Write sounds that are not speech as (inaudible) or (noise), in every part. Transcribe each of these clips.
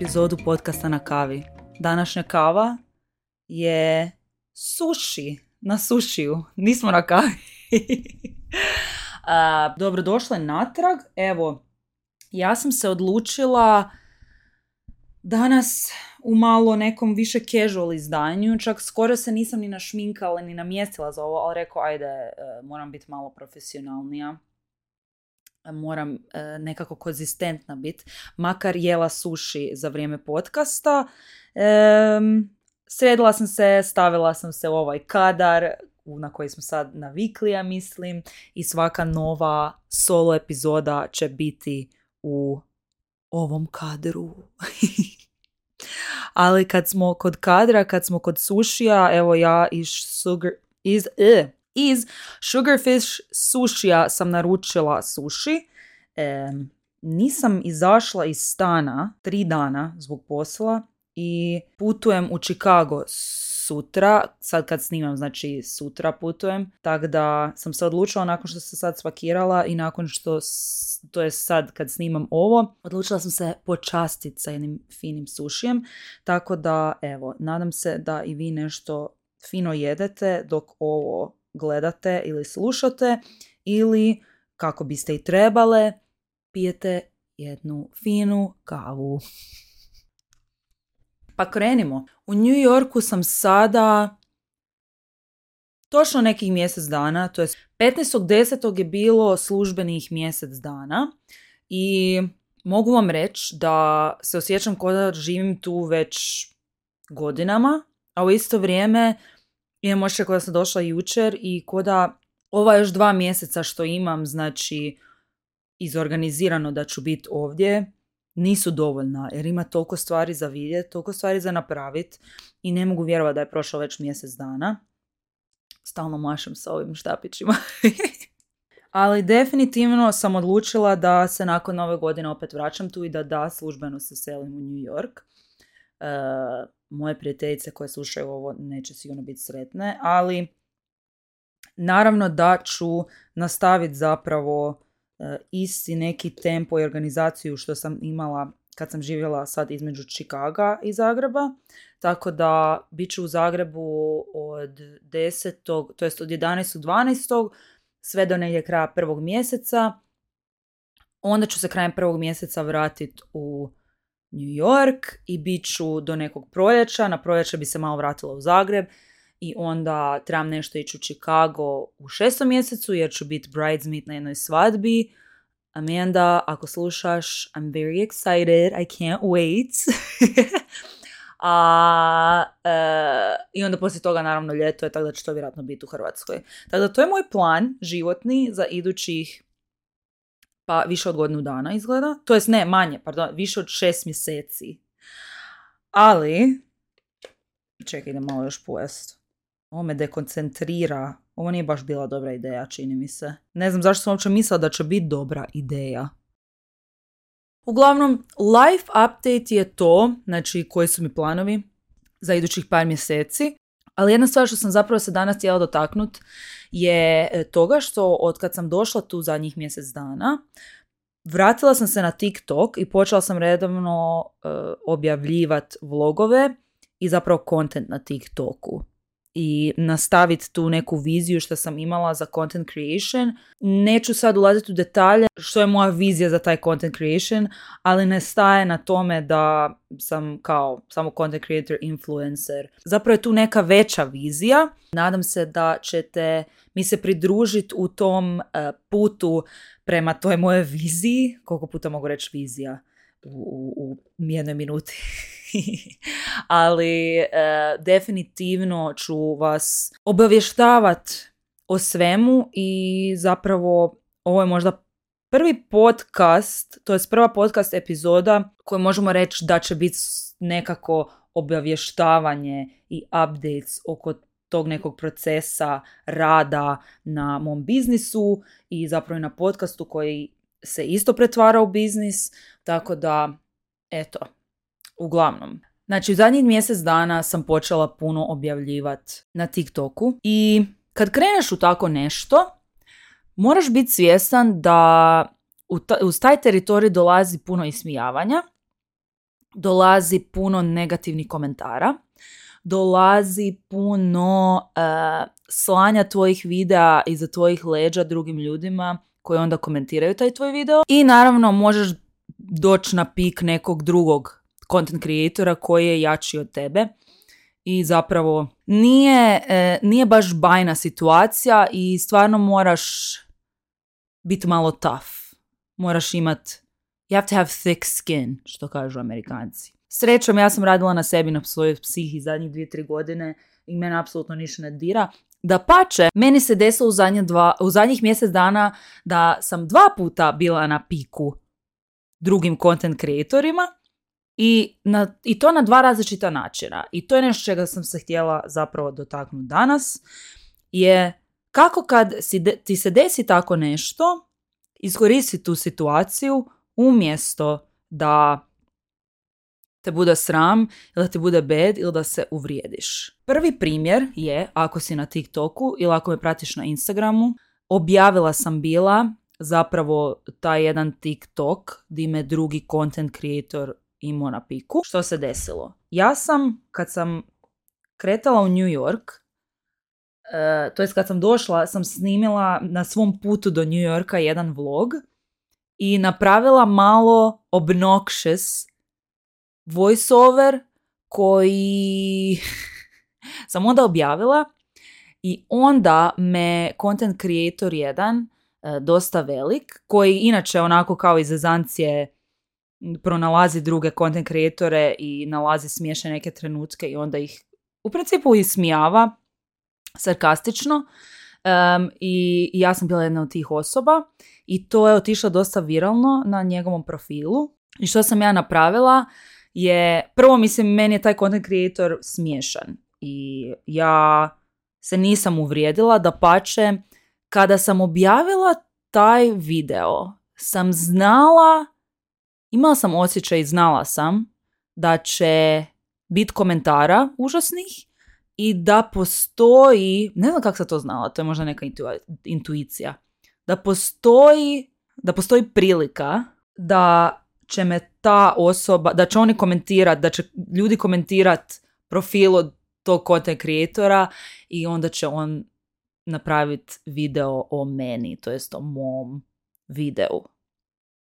epizodu podcasta na kavi. Današnja kava je suši, na sušiju, nismo na kavi. (laughs) A, dobrodošle natrag, evo, ja sam se odlučila danas u malo nekom više casual izdanju, čak skoro se nisam ni našminkala ni namjestila za ovo, ali rekao ajde, e, moram biti malo profesionalnija moram e, nekako konzistentna biti, makar jela suši za vrijeme podcasta. E, sredila sam se, stavila sam se u ovaj kadar na koji smo sad navikli, ja mislim, i svaka nova solo epizoda će biti u ovom kadru. (laughs) Ali kad smo kod kadra, kad smo kod sušija, evo ja iz sugar, iz, e, iz Sugarfish sušija sam naručila suši. E, nisam izašla iz stana tri dana zbog posla i putujem u Chicago sutra, sad kad snimam, znači sutra putujem, tako da sam se odlučila nakon što se sad spakirala i nakon što, to je sad kad snimam ovo, odlučila sam se počastiti sa jednim finim sušijem, tako da evo, nadam se da i vi nešto fino jedete dok ovo gledate ili slušate ili kako biste i trebale pijete jednu finu kavu. (laughs) Pa krenimo. U New Yorku sam sada točno nekih mjesec dana, to je 15.10. je bilo službenih mjesec dana i mogu vam reći da se osjećam kao da živim tu već godinama, a u isto vrijeme imam ošće koja sam došla jučer i ko da ova još dva mjeseca što imam, znači izorganizirano da ću biti ovdje, nisu dovoljna jer ima toliko stvari za vidjeti, toliko stvari za napraviti i ne mogu vjerovati da je prošlo već mjesec dana. Stalno mašem sa ovim štapićima. (laughs) Ali definitivno sam odlučila da se nakon nove godine opet vraćam tu i da da, službeno se selim u New York. E, moje prijateljice koje slušaju ovo neće sigurno biti sretne, ali naravno da ću nastaviti zapravo e, isti neki tempo i organizaciju što sam imala kad sam živjela sad između Čikaga i Zagreba. Tako da bit ću u Zagrebu od 10. to jest od 11. 12. sve do negdje kraja prvog mjeseca. Onda ću se krajem prvog mjeseca vratiti u New York i bit ću do nekog proljeća. Na proljeće bi se malo vratila u Zagreb i onda trebam nešto ići u Chicago u šestom mjesecu jer ću biti bridesmaid na jednoj svadbi. Amanda, ako slušaš, I'm very excited, I can't wait. (laughs) A, e, I onda poslije toga naravno ljeto je, tako da će to vjerojatno biti u Hrvatskoj. Tako da to je moj plan životni za idućih pa više od godinu dana izgleda. To jest ne, manje, pardon, više od šest mjeseci. Ali, čekaj da malo još pojest. Ovo me dekoncentrira. Ovo nije baš bila dobra ideja, čini mi se. Ne znam zašto sam uopće mislila da će biti dobra ideja. Uglavnom, life update je to, znači koji su mi planovi za idućih par mjeseci. Ali jedna stvar što sam zapravo se danas htjela dotaknut je e, toga što od kad sam došla tu zadnjih mjesec dana, vratila sam se na TikTok i počela sam redovno uh, objavljivati vlogove i zapravo content na TikToku i nastaviti tu neku viziju što sam imala za content creation. Neću sad ulaziti u detalje što je moja vizija za taj content creation, ali ne staje na tome da sam kao samo content creator, influencer. Zapravo je tu neka veća vizija. Nadam se da ćete mi se pridružiti u tom eh, putu prema toj moje viziji. Koliko puta mogu reći vizija? U, u jednoj minuti. (laughs) Ali e, definitivno ću vas obavještavat o svemu i zapravo ovo je možda prvi podcast, to je prva podcast epizoda koju možemo reći da će biti nekako obavještavanje i updates oko tog nekog procesa rada na mom biznisu i zapravo i na podcastu koji se isto pretvara u biznis, tako da, eto, uglavnom. Znači, u zadnjih mjesec dana sam počela puno objavljivati na TikToku i kad kreneš u tako nešto, moraš biti svjestan da uz taj teritorij dolazi puno ismijavanja dolazi puno negativnih komentara, dolazi puno uh, slanja tvojih videa iza tvojih leđa drugim ljudima koji onda komentiraju taj tvoj video i naravno možeš doći na pik nekog drugog content creatora koji je jači od tebe i zapravo nije, e, nije baš bajna situacija i stvarno moraš biti malo tough. Moraš imat you have to have thick skin, što kažu amerikanci. Srećom, ja sam radila na sebi, na svojoj psihi zadnjih dvije, tri godine i mene apsolutno ništa ne dira. Da pače, meni se desilo u, zadnje dva, u zadnjih mjesec dana da sam dva puta bila na piku drugim content kreatorima i, na, i to na dva različita načina. I to je nešto čega sam se htjela zapravo dotaknuti danas, je kako kad si ti se desi tako nešto, iskoristi tu situaciju umjesto da te bude sram ili da ti bude bed ili da se uvrijediš. Prvi primjer je, ako si na TikToku ili ako me pratiš na Instagramu, objavila sam bila zapravo taj jedan TikTok di me drugi content creator imao na piku. Što se desilo? Ja sam, kad sam kretala u New York, uh, to jest kad sam došla, sam snimila na svom putu do New Yorka jedan vlog i napravila malo obnoxious voiceover koji (laughs) sam onda objavila i onda me content creator jedan e, dosta velik, koji inače onako kao iz pronalazi druge content creatore i nalazi smiješne neke trenutke i onda ih u principu ismijava sarkastično. Um, i, ja sam bila jedna od tih osoba i to je otišlo dosta viralno na njegovom profilu. I što sam ja napravila je, prvo mislim, meni je taj content creator smiješan i ja se nisam uvrijedila, da pače, kada sam objavila taj video, sam znala, imala sam osjećaj i znala sam da će biti komentara užasnih i da postoji, ne znam kako sam to znala, to je možda neka intuicija, da postoji, da postoji prilika da će me ta osoba, da će oni komentirati, da će ljudi komentirati profil od tog content kreatora i onda će on napraviti video o meni, to jest o mom videu.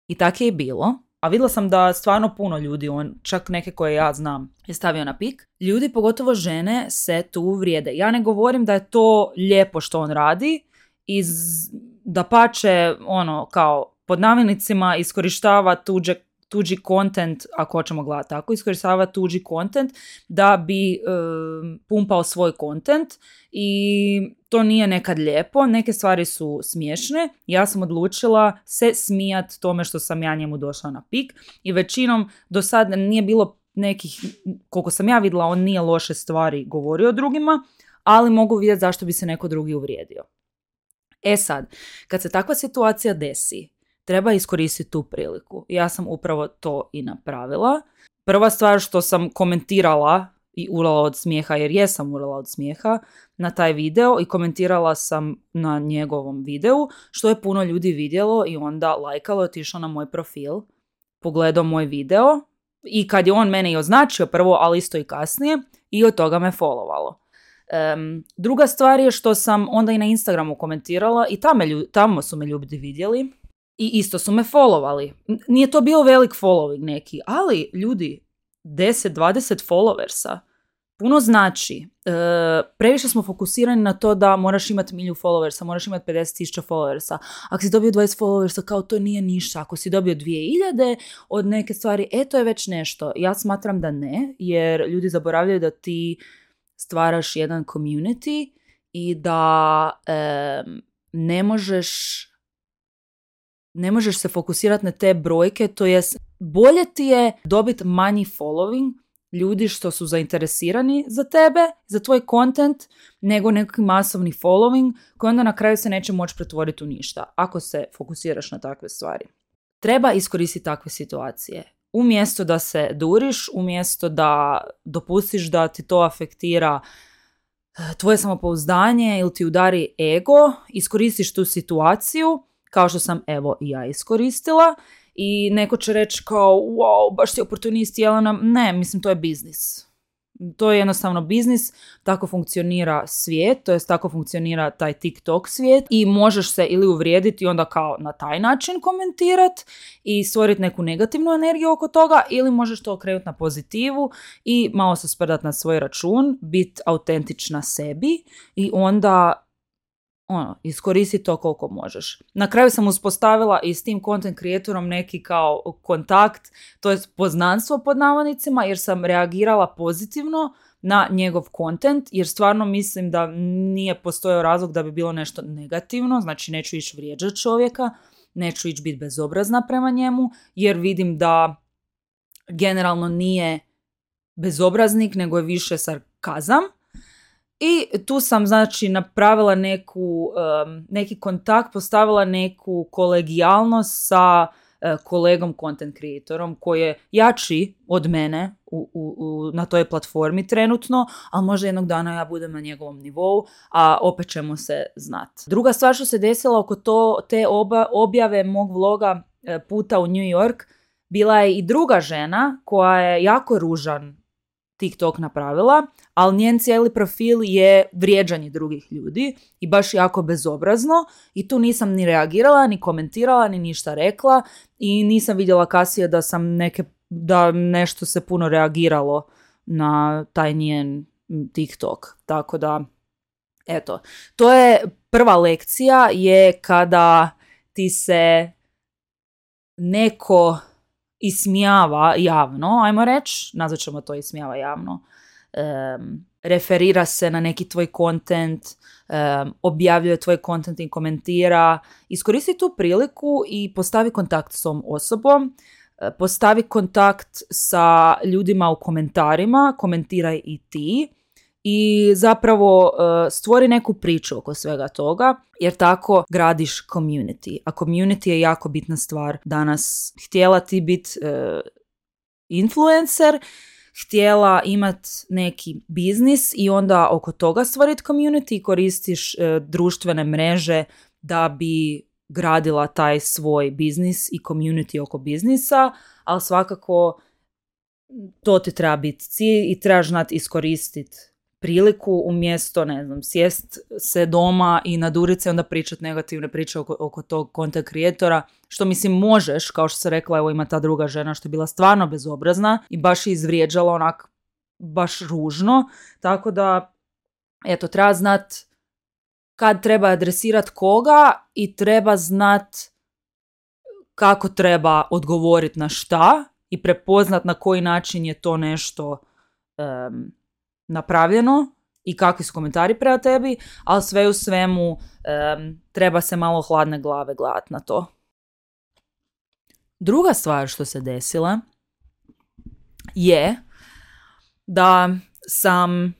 I tako je i bilo. A vidjela sam da stvarno puno ljudi, on, čak neke koje ja znam, je stavio na pik. Ljudi, pogotovo žene, se tu vrijede. Ja ne govorim da je to lijepo što on radi, iz da pače, ono, kao pod navilnicima iskorištava tuđe tuđi kontent, ako hoćemo gledati tako, iskoristava tuđi kontent da bi pumpao svoj kontent i to nije nekad lijepo, neke stvari su smiješne. Ja sam odlučila se smijat tome što sam ja njemu došla na pik i većinom do sada nije bilo nekih, koliko sam ja vidjela, on nije loše stvari govorio drugima, ali mogu vidjeti zašto bi se neko drugi uvrijedio. E sad, kad se takva situacija desi, treba iskoristiti tu priliku. Ja sam upravo to i napravila. Prva stvar što sam komentirala i urala od smijeha, jer jesam urala od smijeha na taj video i komentirala sam na njegovom videu, što je puno ljudi vidjelo i onda lajkalo, otišlo na moj profil, pogledao moj video i kad je on mene i označio prvo, ali isto i kasnije, i od toga me followalo. Um, druga stvar je što sam onda i na Instagramu komentirala i tamo, tamo su me ljudi vidjeli i isto su me followali. Nije to bio velik following neki, ali ljudi, 10-20 followersa, puno znači. E, previše smo fokusirani na to da moraš imati milju followersa, moraš imati 50.000 followersa. Ako si dobio 20 followersa, kao to nije ništa. Ako si dobio 2000 od neke stvari, e, to je već nešto. Ja smatram da ne, jer ljudi zaboravljaju da ti stvaraš jedan community i da ne možeš ne možeš se fokusirati na te brojke, to jest bolje ti je dobiti manji following ljudi što su zainteresirani za tebe, za tvoj content, nego neki masovni following koji onda na kraju se neće moći pretvoriti u ništa, ako se fokusiraš na takve stvari. Treba iskoristiti takve situacije. Umjesto da se duriš, umjesto da dopustiš da ti to afektira eh, tvoje samopouzdanje ili ti udari ego, iskoristiš tu situaciju kao što sam evo i ja iskoristila i neko će reći kao wow, baš si oportunist Jelena. Ne, mislim to je biznis. To je jednostavno biznis, tako funkcionira svijet, to jest tako funkcionira taj TikTok svijet i možeš se ili uvrijediti onda kao na taj način komentirat i stvoriti neku negativnu energiju oko toga ili možeš to okrenuti na pozitivu i malo se sprdat na svoj račun, biti autentična sebi i onda ono, iskoristi to koliko možeš. Na kraju sam uspostavila i s tim content creatorom neki kao kontakt, to je poznanstvo pod navodnicima, jer sam reagirala pozitivno na njegov kontent, jer stvarno mislim da nije postojao razlog da bi bilo nešto negativno, znači neću ići vrijeđati čovjeka, neću ići biti bezobrazna prema njemu, jer vidim da generalno nije bezobraznik, nego je više sarkazam i tu sam znači napravila neku, neki kontakt, postavila neku kolegijalnost sa uh, kolegom content creatorom koji je jači od mene u, u, na toj platformi trenutno, ali možda jednog dana ja budem na njegovom nivou, a opet ćemo se znat. Druga stvar što se desila oko to, te oba, objave mog vloga e, puta u New York, bila je i druga žena koja je jako ružan TikTok napravila, ali njen cijeli profil je vrijeđanje drugih ljudi i baš jako bezobrazno i tu nisam ni reagirala, ni komentirala, ni ništa rekla i nisam vidjela kasnije da sam neke, da nešto se puno reagiralo na taj njen TikTok. Tako da, eto, to je prva lekcija je kada ti se neko ismijava javno, ajmo reći, nazvat ćemo to ismijava javno, referira se na neki tvoj kontent, objavljuje tvoj kontent i komentira, iskoristi tu priliku i postavi kontakt s tom osobom, e, postavi kontakt sa ljudima u komentarima, komentiraj i ti, i zapravo e, stvori neku priču oko svega toga jer tako gradiš community. A community je jako bitna stvar danas. Htjela ti biti uh, influencer, htjela imat neki biznis i onda oko toga stvoriti community i koristiš e, društvene mreže da bi gradila taj svoj biznis i community oko biznisa, ali svakako to ti treba biti cilj i trebaš znati iskoristiti priliku umjesto, ne znam, sjest se doma i nadurit se onda pričati negativne priče oko, oko tog content kreatora, što mislim možeš, kao što se rekla, evo ima ta druga žena što je bila stvarno bezobrazna i baš je izvrijeđala onak baš ružno, tako da eto, treba znat kad treba adresirat koga i treba znat kako treba odgovoriti na šta i prepoznat na koji način je to nešto napravljeno i kakvi su komentari prema tebi, ali sve u svemu treba se malo hladne glave gledati na to. Druga stvar što se desila je da sam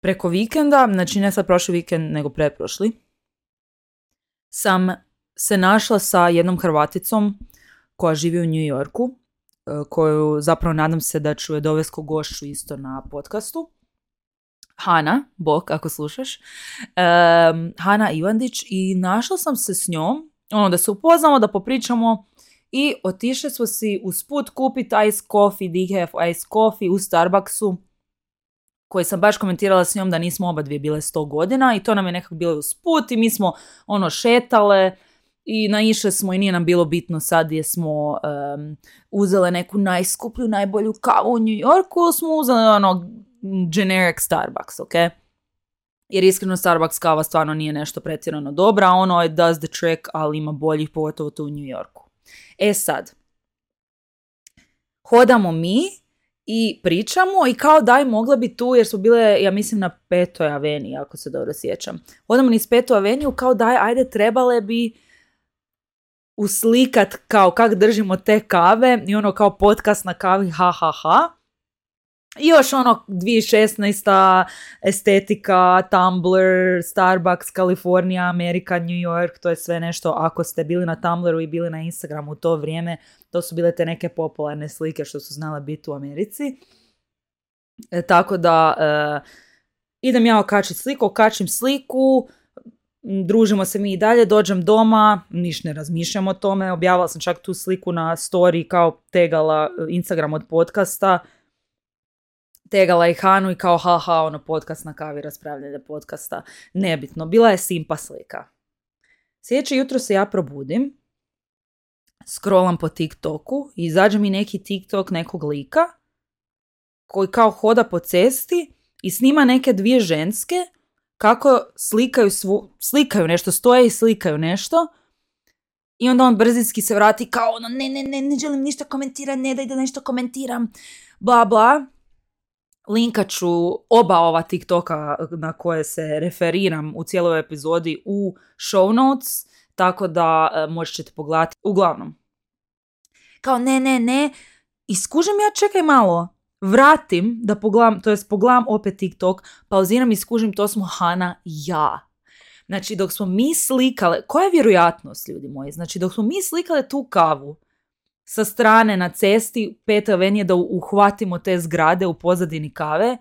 preko vikenda, znači ne sad prošli vikend nego pretprošli, sam se našla sa jednom Hrvaticom koja živi u New Yorku koju zapravo nadam se da ću je dovesti gošću isto na podcastu. Hana, bok ako slušaš, um, Hana Ivandić i našla sam se s njom, ono da se upoznamo, da popričamo i otišli smo si usput kupiti ice coffee, decaf ice coffee u Starbucksu, koji sam baš komentirala s njom da nismo oba dvije bile 100 godina i to nam je nekako bilo usput i mi smo ono šetale, i naišli smo i nije nam bilo bitno sad gdje smo um, uzele neku najskuplju, najbolju kavu u New Yorku, smo uzeli ono generic Starbucks, ok? Jer iskreno Starbucks kava stvarno nije nešto pretjerano dobra, ono je does the trick, ali ima boljih pogotovo tu u New Yorku. E sad, hodamo mi i pričamo i kao daj mogla bi tu, jer su bile, ja mislim, na petoj aveni, ako se dobro sjećam. Hodamo niz petoj aveniju, kao daj, ajde, trebale bi uslikat kao kak držimo te kave i ono kao podcast na kavi ha ha ha. I još ono 2016. estetika, Tumblr, Starbucks, Kalifornija, Amerika, New York, to je sve nešto. Ako ste bili na Tumblru i bili na Instagramu u to vrijeme, to su bile te neke popularne slike što su znale biti u Americi. E, tako da e, idem ja okačiti sliku, okačim sliku, družimo se mi i dalje, dođem doma, niš ne razmišljam o tome, objavila sam čak tu sliku na story kao tegala e, Instagram od podcasta, tegala i Hanu i kao haha, ono podcast na kavi, raspravljanje podcasta, nebitno, bila je simpa slika. Sljedeće jutro se ja probudim, scrollam po TikToku i izađe mi neki TikTok nekog lika koji kao hoda po cesti i snima neke dvije ženske kako slikaju, svu, slikaju nešto, stoje i slikaju nešto i onda on brzinski se vrati kao ono ne, ne, ne, ne želim ništa komentirati, ne daj da nešto komentiram, bla bla. Linkat ću oba ova TikToka na koje se referiram u cijeloj epizodi u show notes, tako da e, možete pogledati. Uglavnom, kao ne, ne, ne, i skužim ja, čekaj malo, vratim da pogledam, to jest pogledam opet TikTok, pauziram i skužim to smo Hana ja. Znači dok smo mi slikale, koja je vjerojatnost ljudi moji, znači dok smo mi slikale tu kavu sa strane na cesti Peta Avenije da uhvatimo te zgrade u pozadini kave,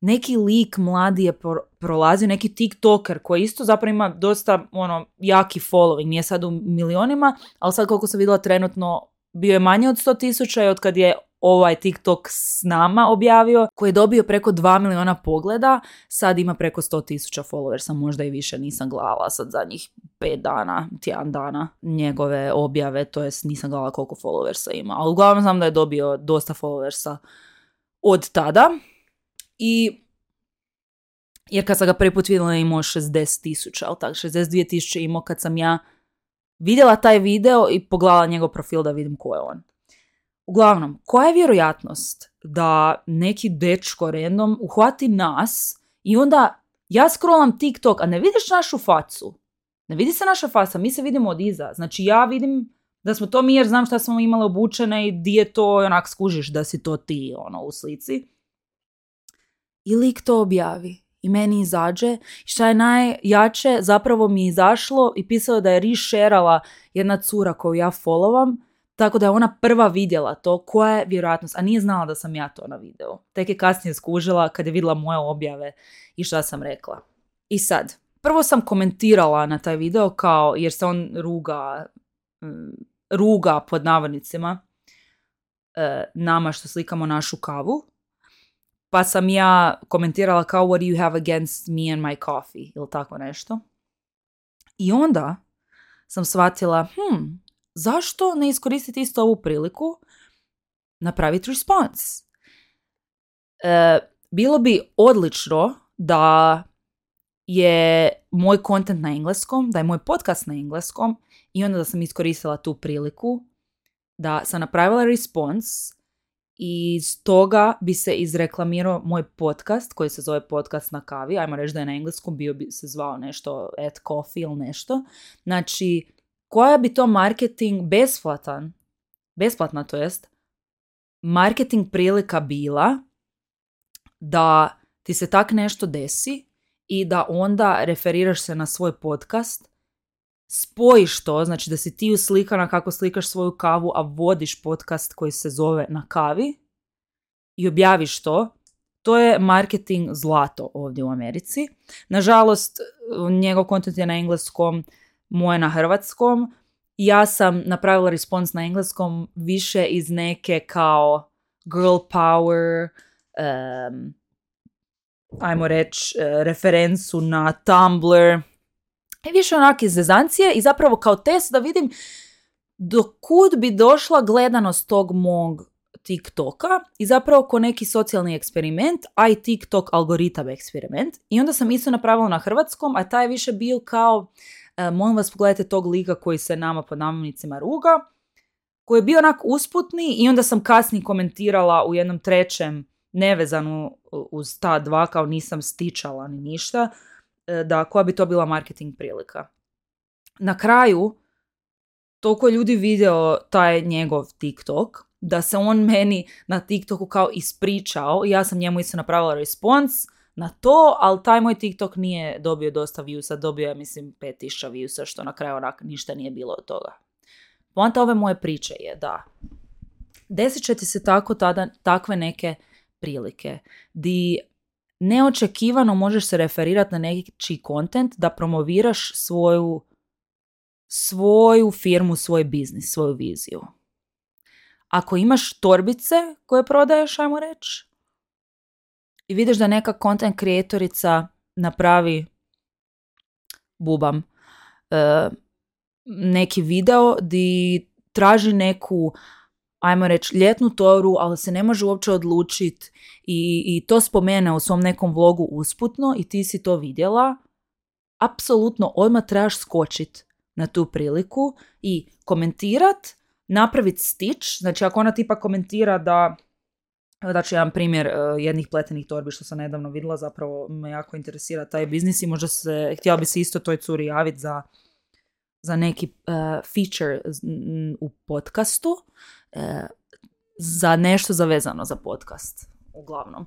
neki lik mladi je prolazio, neki tiktoker koji isto zapravo ima dosta ono, jaki following, nije sad u milionima, ali sad koliko sam vidjela trenutno bio je manje od 100 tisuća i od kad je ovaj TikTok s nama objavio, koji je dobio preko 2 miliona pogleda, sad ima preko 100 tisuća followersa, možda i više, nisam gledala sad zadnjih 5 dana, tjedan dana njegove objave, to jest nisam gledala koliko followersa ima, ali uglavnom znam da je dobio dosta followersa od tada i jer kad sam ga prvi put vidjela imao 60 tisuća, ali tako, 62 tisuće imao kad sam ja vidjela taj video i pogledala njegov profil da vidim ko je on. Uglavnom, koja je vjerojatnost da neki dečko random uhvati nas i onda ja scrollam TikTok, a ne vidiš našu facu? Ne vidi se naša faca, mi se vidimo od iza. Znači ja vidim da smo to mi jer znam šta smo imali obučene i di je to onak skužiš da si to ti ono u slici. I lik to objavi i meni izađe. Šta je najjače, zapravo mi je izašlo i pisalo da je rešerala jedna cura koju ja followam, tako da je ona prva vidjela to, koja je vjerojatnost, a nije znala da sam ja to na video. Tek je kasnije skužila kad je vidjela moje objave i šta sam rekla. I sad, prvo sam komentirala na taj video kao, jer se on ruga, mm, ruga pod navodnicima, e, nama što slikamo našu kavu, pa sam ja komentirala kao what do you have against me and my coffee ili tako nešto. I onda sam shvatila, hm, zašto ne iskoristiti isto ovu priliku napraviti response? E, bilo bi odlično da je moj content na engleskom, da je moj podcast na engleskom i onda da sam iskoristila tu priliku da sam napravila response i iz toga bi se izreklamirao moj podcast koji se zove Podcast na kavi. Ajmo reći da je na engleskom bio bi se zvao nešto at coffee ili nešto. Znači, koja bi to marketing besplatan, besplatna to jest, marketing prilika bila da ti se tak nešto desi i da onda referiraš se na svoj podcast spojiš to, znači da si ti uslikana kako slikaš svoju kavu, a vodiš podcast koji se zove Na kavi i objaviš to, to je marketing zlato ovdje u Americi. Nažalost, njegov kontent je na engleskom, moje na hrvatskom. Ja sam napravila respons na engleskom više iz neke kao girl power, um, ajmo reći, uh, referencu na Tumblr, i više onak iz zezancije i zapravo kao test da vidim do kud bi došla gledanost tog mog TikToka i zapravo ko neki socijalni eksperiment, a i TikTok algoritam eksperiment. I onda sam isto napravila na hrvatskom, a taj je više bio kao, e, molim vas pogledajte tog lika koji se nama pod namovnicima ruga, koji je bio onak usputni i onda sam kasnije komentirala u jednom trećem nevezanu uz ta dva, kao nisam stičala ni ništa, E, da koja bi to bila marketing prilika. Na kraju, toliko je ljudi video taj njegov TikTok, da se on meni na TikToku kao ispričao i ja sam njemu isto napravila respons na to, ali taj moj TikTok nije dobio dosta viewsa, dobio je mislim 5000 viewsa, što na kraju onak ništa nije bilo od toga. Poanta ove moje priče je da desit će ti se tako tada, takve neke prilike di neočekivano možeš se referirati na neki kontent da promoviraš svoju svoju firmu, svoj biznis, svoju viziju. Ako imaš torbice koje prodaješ, ajmo reći, i vidiš da neka content kreatorica napravi bubam. E, neki video di traži neku ajmo reći, ljetnu toru, ali se ne može uopće odlučiti i, i to spomene u svom nekom vlogu usputno i ti si to vidjela, apsolutno odmah trebaš skočit na tu priliku i komentirat, napraviti stić, znači ako ona tipa komentira da ću jedan primjer uh, jednih pletenih torbi što sam nedavno vidjela, zapravo me jako interesira taj biznis i možda se, htjela bi se isto toj curi javiti za, za neki uh, feature u podcastu, uh, za nešto zavezano za podcast, uglavnom.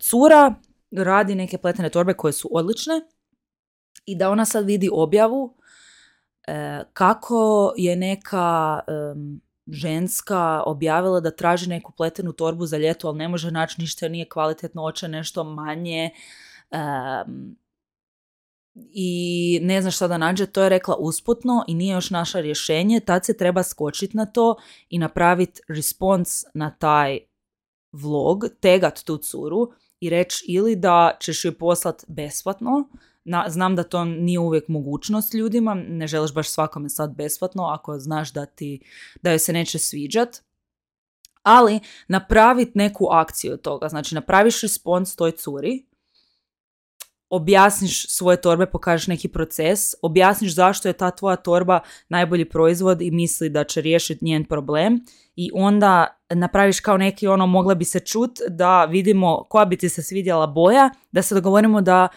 Cura radi neke pletene torbe koje su odlične i da ona sad vidi objavu kako je neka ženska objavila da traži neku pletenu torbu za ljeto, ali ne može naći ništa, nije kvalitetno, oče nešto manje i ne zna šta da nađe, to je rekla usputno i nije još naša rješenje, tad se treba skočiti na to i napraviti respons na taj vlog, tegat tu curu i reći ili da ćeš joj poslat besplatno, na, znam da to nije uvijek mogućnost ljudima, ne želiš baš svakome sad besplatno ako znaš da ti, da joj se neće sviđat, ali napraviti neku akciju od toga, znači napraviš respons toj curi, objasniš svoje torbe, pokažeš neki proces, objasniš zašto je ta tvoja torba najbolji proizvod i misli da će riješiti njen problem i onda napraviš kao neki ono mogla bi se čut da vidimo koja bi ti se svidjela boja, da se dogovorimo da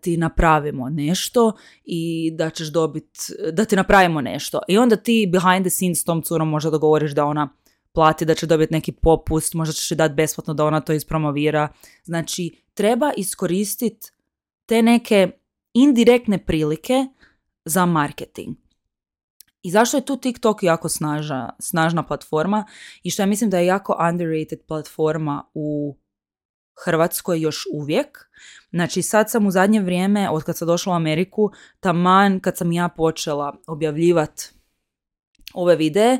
ti napravimo nešto i da ćeš dobiti, da ti napravimo nešto. I onda ti behind the scenes s tom curom možda dogovoriš da ona plati, da će dobiti neki popust, možda ćeš dati besplatno da ona to ispromovira. Znači, treba iskoristiti te neke indirektne prilike za marketing. I zašto je tu TikTok jako snažna, snažna platforma i što ja mislim da je jako underrated platforma u Hrvatskoj još uvijek. Znači sad sam u zadnje vrijeme, od kad sam došla u Ameriku, taman kad sam ja počela objavljivati ove videe,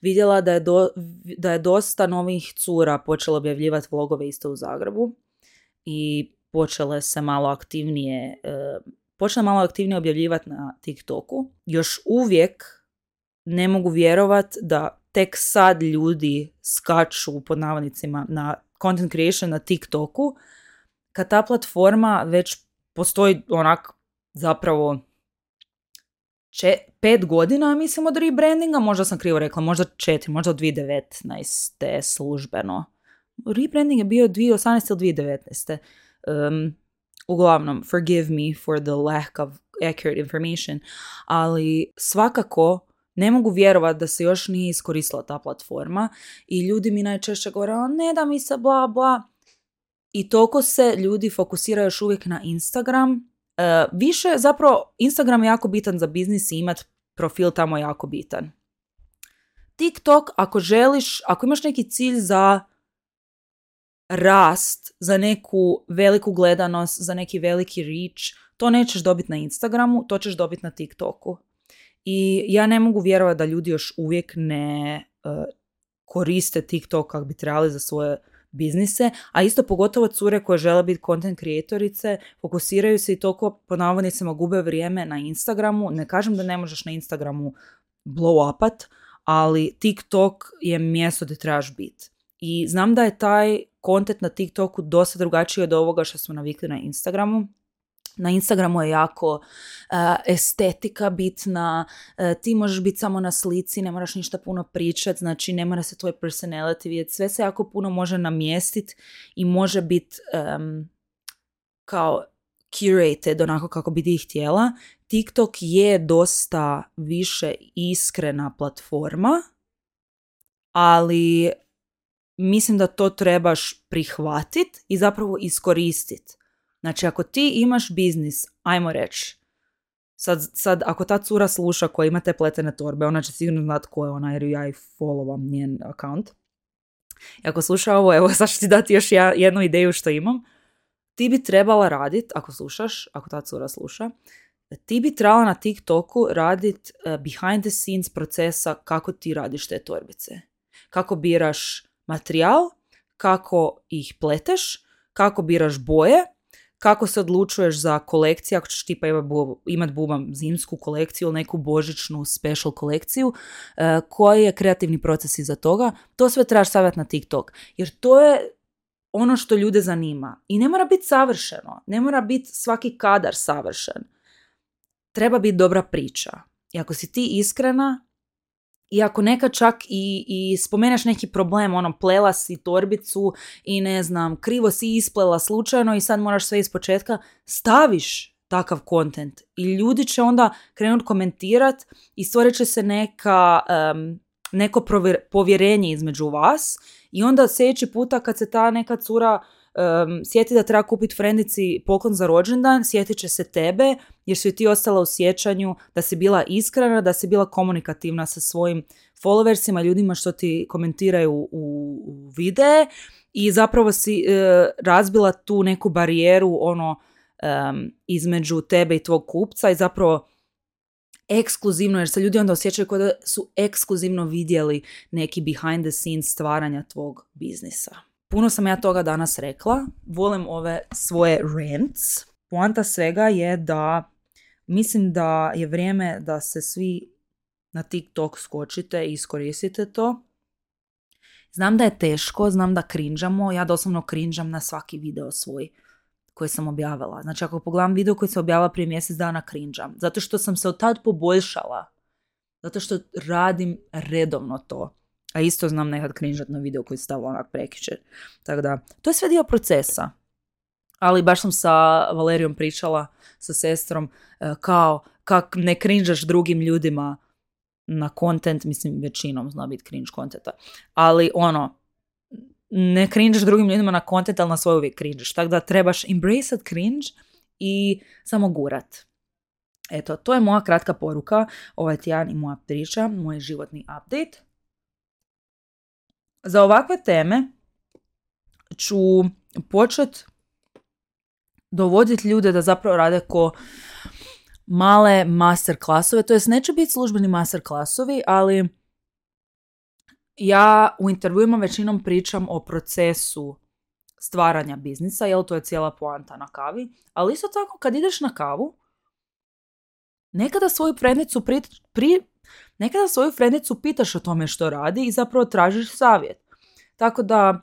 vidjela da je, do, da je dosta novih cura počela objavljivati vlogove isto u Zagrebu i počele se malo aktivnije e, počela malo aktivnije objavljivati na TikToku. Još uvijek ne mogu vjerovat da tek sad ljudi skaču pod navodnicima na content creation na TikToku, kad ta platforma već postoji onak zapravo če, pet godina, mislim, od rebrandinga, možda sam krivo rekla, možda četiri, možda od 2019. službeno. Rebranding je bio 2018. ili 2019. Um, uglavnom, forgive me for the lack of accurate information, ali svakako ne mogu vjerovati da se još nije iskoristila ta platforma i ljudi mi najčešće govore, ne da mi se bla bla. I toliko se ljudi fokusiraju još uvijek na Instagram. E, više, zapravo, Instagram je jako bitan za biznis i imat profil tamo je jako bitan. TikTok, ako želiš, ako imaš neki cilj za rast, za neku veliku gledanost, za neki veliki reach, to nećeš dobiti na Instagramu, to ćeš dobiti na TikToku. I ja ne mogu vjerovati da ljudi još uvijek ne uh, koriste TikTok kako bi trebali za svoje biznise, a isto pogotovo cure koje žele biti content kreatorice, fokusiraju se i toliko po navodnicima gube vrijeme na Instagramu. Ne kažem da ne možeš na Instagramu blow upat, ali TikTok je mjesto gdje trebaš biti. I znam da je taj content na TikToku dosta drugačiji od ovoga što smo navikli na Instagramu na Instagramu je jako uh, estetika bitna, uh, ti možeš biti samo na slici, ne moraš ništa puno pričati, znači ne mora se tvoj personality vidjeti, sve se jako puno može namjestiti i može biti um, kao curated onako kako bi ti htjela. TikTok je dosta više iskrena platforma, ali mislim da to trebaš prihvatiti i zapravo iskoristiti. Znači, ako ti imaš biznis, ajmo reći, sad, sad ako ta cura sluša koja ima te pletene torbe, ona će sigurno znat ko je ona jer ja i followam njen account. I ako sluša ovo, evo (laughs) sad ću ti dati još jednu ideju što imam. ti bi trebala radit, ako slušaš, ako ta cura sluša, ti bi trebala na TikToku radit uh, behind the scenes procesa kako ti radiš te torbice. Kako biraš materijal, kako ih pleteš, kako biraš boje, kako se odlučuješ za kolekciju, ako ćeš tipa imat bubam zimsku kolekciju ili neku božićnu special kolekciju, uh, koji je kreativni proces iza toga, to sve trebaš stavljati na TikTok. Jer to je ono što ljude zanima. I ne mora biti savršeno, ne mora biti svaki kadar savršen. Treba biti dobra priča. I ako si ti iskrena, i ako nekad čak i, i spomeneš neki problem, ono, plela si torbicu i ne znam, krivo si isplela slučajno i sad moraš sve iz početka, staviš takav kontent i ljudi će onda krenuti komentirat i stvorit će se neka, neko povjerenje između vas i onda sljedeći puta kad se ta neka cura um, sjeti da treba kupiti frendici poklon za rođendan, sjetit će se tebe jer su ti ostala u sjećanju da si bila iskrena, da si bila komunikativna sa svojim followersima, ljudima što ti komentiraju u, u videe i zapravo si e, razbila tu neku barijeru ono između tebe i tvog kupca i zapravo ekskluzivno, jer se ljudi onda osjećaju kao da su ekskluzivno vidjeli neki behind the scenes stvaranja tvog biznisa. Puno sam ja toga danas rekla, volim ove svoje rants. Poanta svega je da mislim da je vrijeme da se svi na TikTok skočite i iskoristite to. Znam da je teško, znam da krinđamo, ja doslovno krinđam na svaki video svoj koji sam objavila. Znači ako pogledam video koji sam objavila prije mjesec dana krinđam. Zato što sam se od tad poboljšala. Zato što radim redovno to. A isto znam nekad krinžat na video koji stavila onak prekiče. Tako da, to je sve dio procesa. Ali baš sam sa Valerijom pričala, sa sestrom, e, kao kak ne krinžaš drugim ljudima na content, mislim većinom zna biti cringe kontenta, ali ono, ne cringeaš drugim ljudima na content, ali na svoj uvijek cringeaš. Tako da trebaš embrace cringe i samo gurat. Eto, to je moja kratka poruka, ovaj tjedan i moja priča, moj životni update. Za ovakve teme ću počet dovoditi ljude da zapravo rade ko male master klasove, to jest neće biti službeni master klasovi, ali ja u intervjuima većinom pričam o procesu stvaranja biznisa, jel to je cijela poanta na kavi, ali isto tako kad ideš na kavu, nekada svoju frendicu pri, pri, nekada svoju frendicu pitaš o tome što radi i zapravo tražiš savjet. Tako da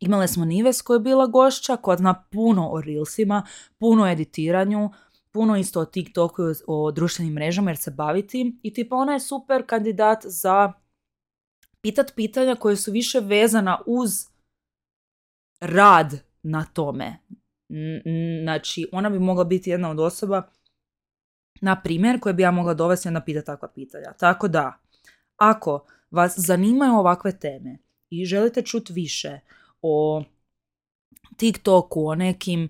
imali smo Nives koja je bila gošća, koja zna puno o Reelsima, puno o editiranju, puno isto o TikToku i o društvenim mrežama jer se bavi tim i tipa ona je super kandidat za pitat pitanja koje su više vezana uz rad na tome. Znači, ona bi mogla biti jedna od osoba, na primjer, koje bi ja mogla dovesti i pitati takva pitanja. Tako da, ako vas zanimaju ovakve teme i želite čuti više o TikToku, o nekim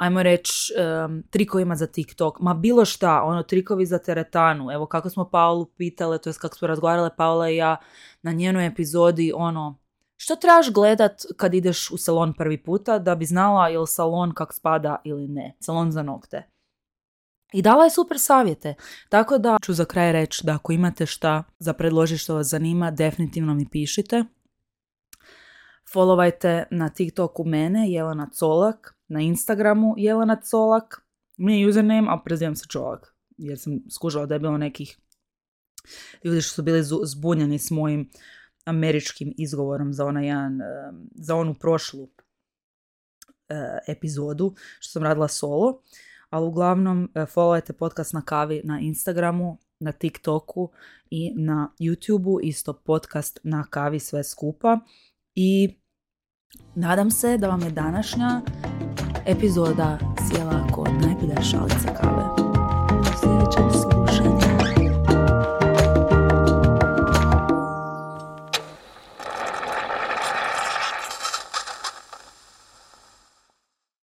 ajmo reći, um, trikovima za TikTok, ma bilo šta, ono, trikovi za teretanu, evo kako smo Paulu pitale, to je kako smo razgovarale Paula i ja na njenoj epizodi, ono, što trebaš gledat kad ideš u salon prvi puta da bi znala je li salon kak spada ili ne, salon za nokte. I dala je super savjete. Tako da ću za kraj reći da ako imate šta za predložiti što vas zanima, definitivno mi pišite. Followajte na TikToku mene, Jelena Colak, na Instagramu Jelena Colak, mi je username, a prezivam se Čolak, jer sam skužala da je bilo nekih ljudi što su bili zbunjeni s mojim američkim izgovorom za onaj jedan, za onu prošlu e, epizodu što sam radila solo, ali uglavnom e, followajte podcast na kavi na Instagramu, na TikToku i na YouTubeu, isto podcast na kavi sve skupa i nadam se da vam je današnja epizoda sjela kod najbolja šalica kave. Sljedeća